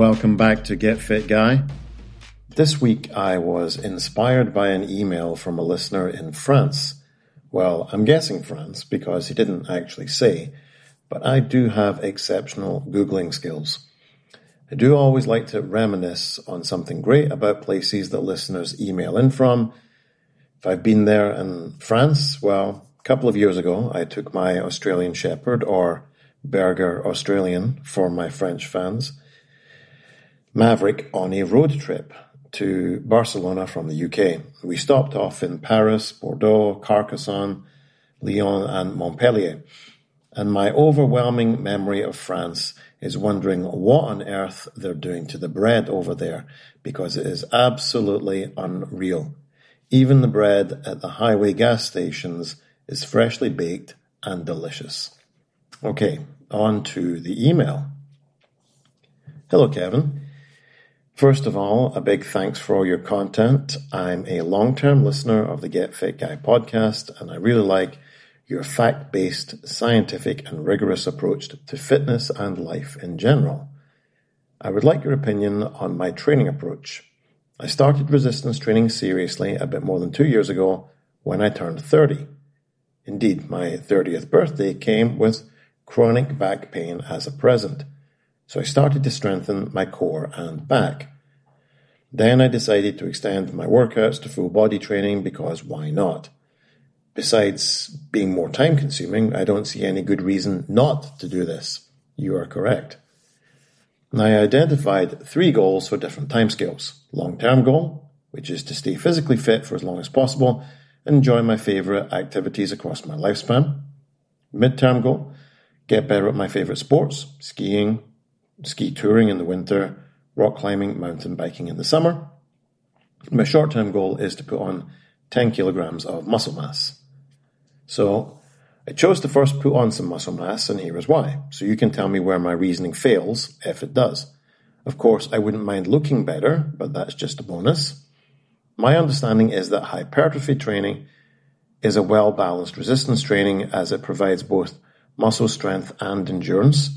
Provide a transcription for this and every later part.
Welcome back to Get Fit Guy. This week I was inspired by an email from a listener in France. Well, I'm guessing France because he didn't actually say, but I do have exceptional Googling skills. I do always like to reminisce on something great about places that listeners email in from. If I've been there in France, well, a couple of years ago, I took my Australian Shepherd or Berger Australien for my French fans, Maverick on a road trip to Barcelona from the UK. We stopped off in Paris, Bordeaux, Carcassonne, Lyon, and Montpellier. And my overwhelming memory of France is wondering what on earth they're doing to the bread over there because it is absolutely unreal. Even the bread at the highway gas stations is freshly baked and delicious. Okay, on to the email. Hello, Kevin. First of all, a big thanks for all your content. I'm a long term listener of the Get Fit Guy podcast, and I really like your fact based, scientific, and rigorous approach to fitness and life in general. I would like your opinion on my training approach. I started resistance training seriously a bit more than two years ago when I turned 30. Indeed, my 30th birthday came with chronic back pain as a present, so I started to strengthen my core and back. Then I decided to extend my workouts to full body training because why not? Besides being more time consuming, I don't see any good reason not to do this. You are correct. I identified three goals for different timescales. Long term goal, which is to stay physically fit for as long as possible and enjoy my favorite activities across my lifespan. Mid term goal, get better at my favorite sports, skiing, ski touring in the winter, rock climbing, mountain biking in the summer. My short term goal is to put on 10 kilograms of muscle mass. So I chose to first put on some muscle mass, and here is why. So you can tell me where my reasoning fails, if it does. Of course, I wouldn't mind looking better, but that's just a bonus. My understanding is that hypertrophy training is a well balanced resistance training as it provides both muscle strength and endurance,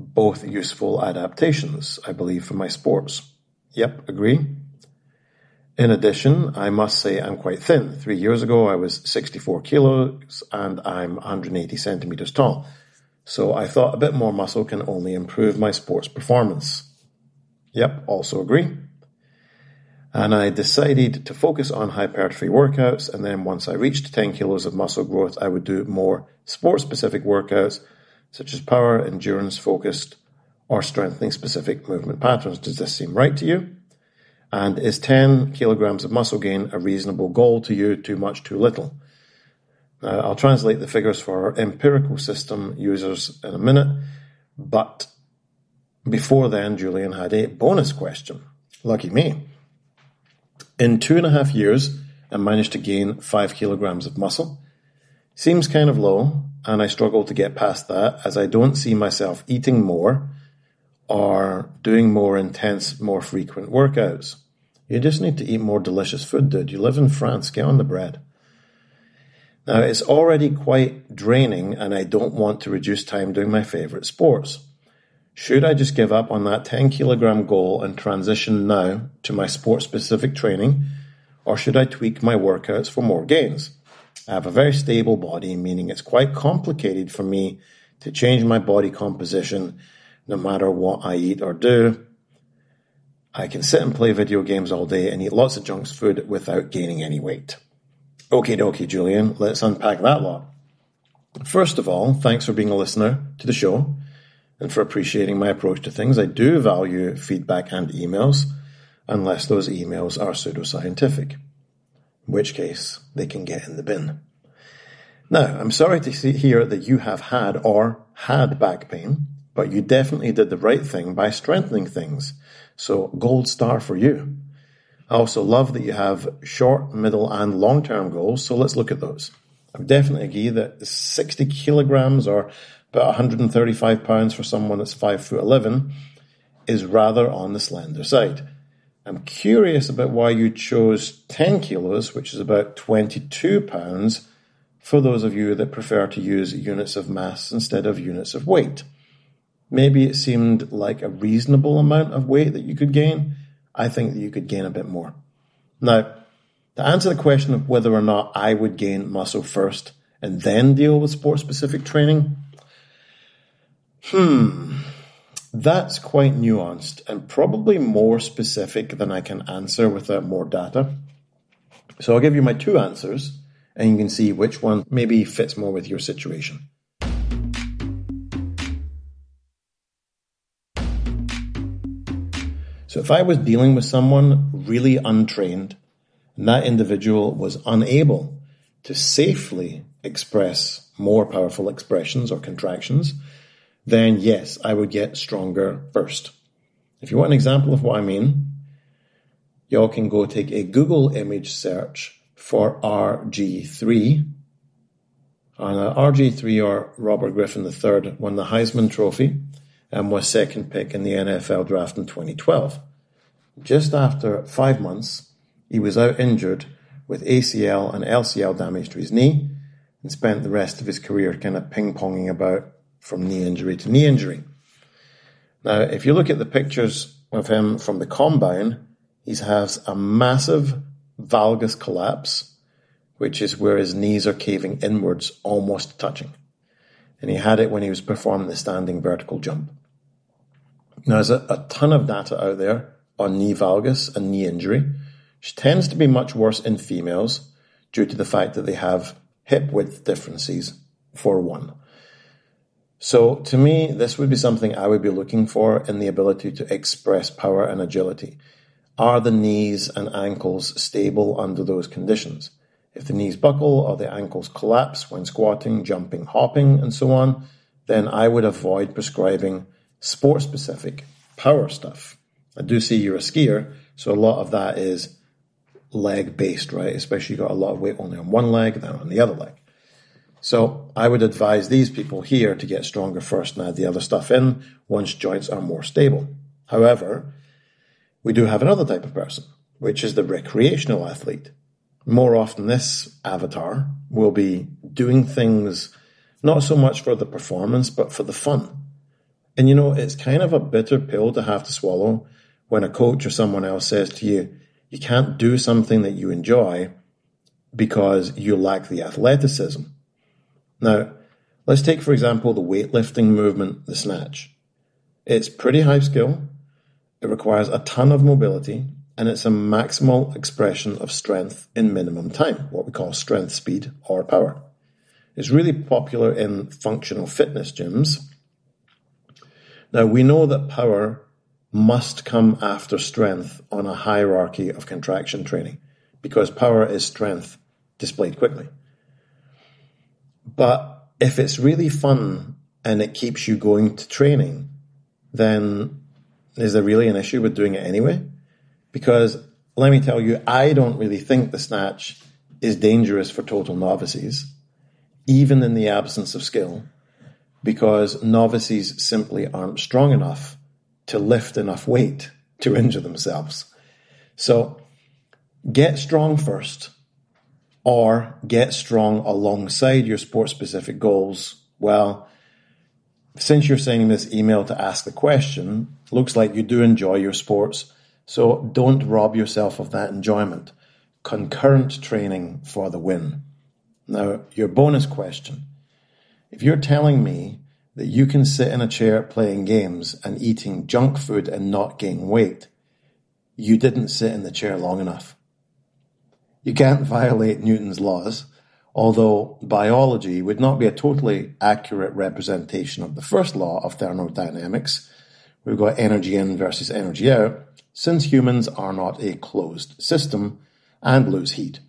both useful adaptations, I believe, for my sports. Yep, agree. In addition, I must say I'm quite thin. Three years ago, I was 64 kilos and I'm 180 centimeters tall. So I thought a bit more muscle can only improve my sports performance. Yep, also agree. And I decided to focus on hypertrophy workouts. And then once I reached 10 kilos of muscle growth, I would do more sport specific workouts, such as power, endurance focused, or strengthening specific movement patterns. Does this seem right to you? And is 10 kilograms of muscle gain a reasonable goal to you? Too much, too little? Now, I'll translate the figures for our empirical system users in a minute, but before then, Julian had a bonus question. Lucky me. In two and a half years, I managed to gain five kilograms of muscle. Seems kind of low, and I struggle to get past that as I don't see myself eating more or doing more intense, more frequent workouts. You just need to eat more delicious food, dude. You live in France, get on the bread. Now, it's already quite draining, and I don't want to reduce time doing my favorite sports. Should I just give up on that 10 kilogram goal and transition now to my sport specific training, or should I tweak my workouts for more gains? I have a very stable body, meaning it's quite complicated for me to change my body composition no matter what I eat or do. I can sit and play video games all day and eat lots of junk food without gaining any weight. Okie dokie, Julian, let's unpack that lot. First of all, thanks for being a listener to the show and for appreciating my approach to things. I do value feedback and emails, unless those emails are pseudoscientific, which case they can get in the bin. Now, I'm sorry to see, hear that you have had or had back pain but you definitely did the right thing by strengthening things. So gold star for you. I also love that you have short, middle, and long term goals. So let's look at those. I definitely agree that 60 kilograms or about 135 pounds for someone that's 5 foot 11 is rather on the slender side. I'm curious about why you chose 10 kilos, which is about 22 pounds, for those of you that prefer to use units of mass instead of units of weight. maybe it seemed like a reasonable amount of weight that you could gain. I think that you could gain a bit more. Now, to answer the question of whether or not I would gain muscle first and then deal with sport specific training, hmm, that's quite nuanced and probably more specific than I can answer without uh, more data. So I'll give you my two answers and you can see which one maybe fits more with your situation. So if I was dealing with someone really untrained and that individual was unable to safely express more powerful expressions or contractions, then yes, I would get stronger first. If you want an example of what I mean, y'all can go take a Google image search for RG3. And uh, RG3 or Robert Griffin III won the Heisman Trophy and was second pick in the NFL draft in 2012. Just after five months, he was out injured with ACL and LCL damage to his knee and spent the rest of his career kind of ping ponging about from knee injury to knee injury. Now, if you look at the pictures of him from the combine, he has a massive valgus collapse, which is where his knees are caving inwards, almost touching. And he had it when he was performing the standing vertical jump. Now, there's a, a ton of data out there on knee valgus and knee injury, which tends to be much worse in females due to the fact that they have hip width differences, for one. So, to me, this would be something I would be looking for in the ability to express power and agility. Are the knees and ankles stable under those conditions? If the knees buckle or the ankles collapse when squatting, jumping, hopping, and so on, then I would avoid prescribing sport specific power stuff. I do see you're a skier, so a lot of that is leg based, right? Especially you got a lot of weight only on one leg, then on the other leg. So I would advise these people here to get stronger first and add the other stuff in once joints are more stable. However, we do have another type of person, which is the recreational athlete. More often, this avatar will be doing things not so much for the performance, but for the fun. And you know, it's kind of a bitter pill to have to swallow when a coach or someone else says to you, you can't do something that you enjoy because you lack the athleticism. Now, let's take, for example, the weightlifting movement, the snatch. It's pretty high skill, it requires a ton of mobility, and it's a maximal expression of strength in minimum time, what we call strength speed or power. It's really popular in functional fitness gyms. Now, we know that power must come after strength on a hierarchy of contraction training because power is strength displayed quickly. But if it's really fun and it keeps you going to training, then is there really an issue with doing it anyway? Because let me tell you, I don't really think the snatch is dangerous for total novices, even in the absence of skill, because novices simply aren't strong enough to lift enough weight to injure themselves. So get strong first or get strong alongside your sport specific goals. Well, since you're sending this email to ask the question, looks like you do enjoy your sports. So don't rob yourself of that enjoyment. Concurrent training for the win. Now, your bonus question. If you're telling me that you can sit in a chair playing games and eating junk food and not gain weight, you didn't sit in the chair long enough. You can't violate Newton's laws, although biology would not be a totally accurate representation of the first law of thermodynamics. We've got energy in versus energy out, since humans are not a closed system and lose heat.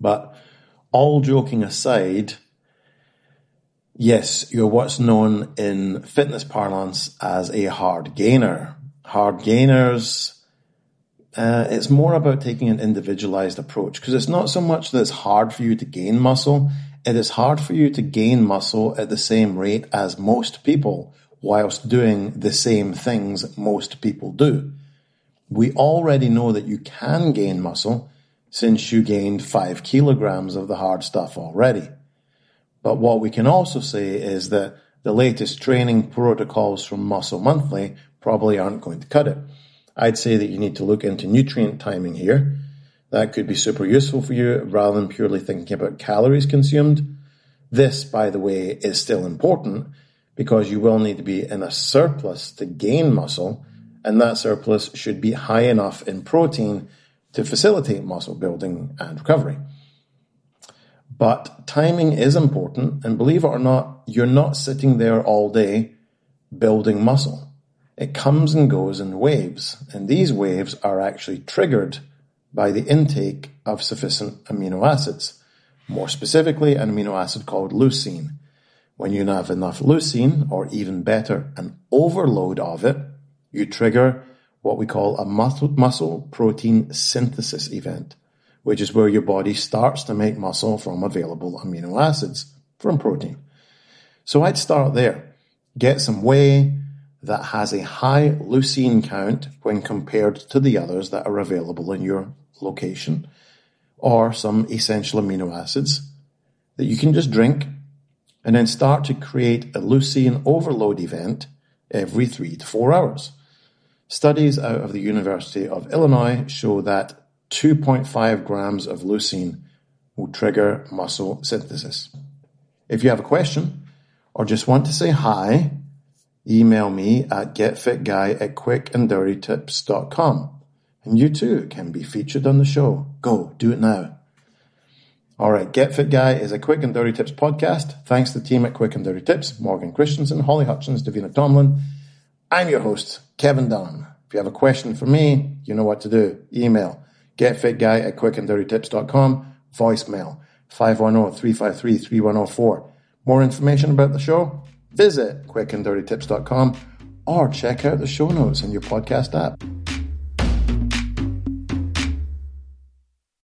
But all joking aside, Yes, you're what's known in fitness parlance as a hard gainer. Hard gainers, uh, it's more about taking an individualized approach because it's not so much that it's hard for you to gain muscle, it is hard for you to gain muscle at the same rate as most people whilst doing the same things most people do. We already know that you can gain muscle since you gained five kilograms of the hard stuff already. But what we can also say is that the latest training protocols from Muscle Monthly probably aren't going to cut it. I'd say that you need to look into nutrient timing here. That could be super useful for you rather than purely thinking about calories consumed. This, by the way, is still important because you will need to be in a surplus to gain muscle, and that surplus should be high enough in protein to facilitate muscle building and recovery. But timing is important, and believe it or not, you're not sitting there all day building muscle. It comes and goes in waves, and these waves are actually triggered by the intake of sufficient amino acids. More specifically, an amino acid called leucine. When you have enough leucine, or even better, an overload of it, you trigger what we call a muscle, protein synthesis event, which is where your body starts to make muscle from available amino acids from protein. So I'd start there. Get some whey that has a high leucine count when compared to the others that are available in your location, or some essential amino acids that you can just drink and then start to create a leucine overload event every three to four hours. Studies out of the University of Illinois show that 2.5 grams of leucine will trigger muscle synthesis. If you have a question or just want to say hi, email me at getfitguy at quickanddirtytips.com and you too can be featured on the show. Go, do it now. All right, Get Fit Guy is a Quick and Dirty Tips podcast. Thanks to the team at Quick and Dirty Tips, Morgan Christensen, Holly Hutchins, Davina Tomlin. I'm your host, Kevin Don. If you have a question for me, you know what to do. Email getfitguy at quickanddirtytips.com, voicemail 510-353-3104. More information about the show? Visit quickanddirtytips.com or check out the show notes in your podcast app.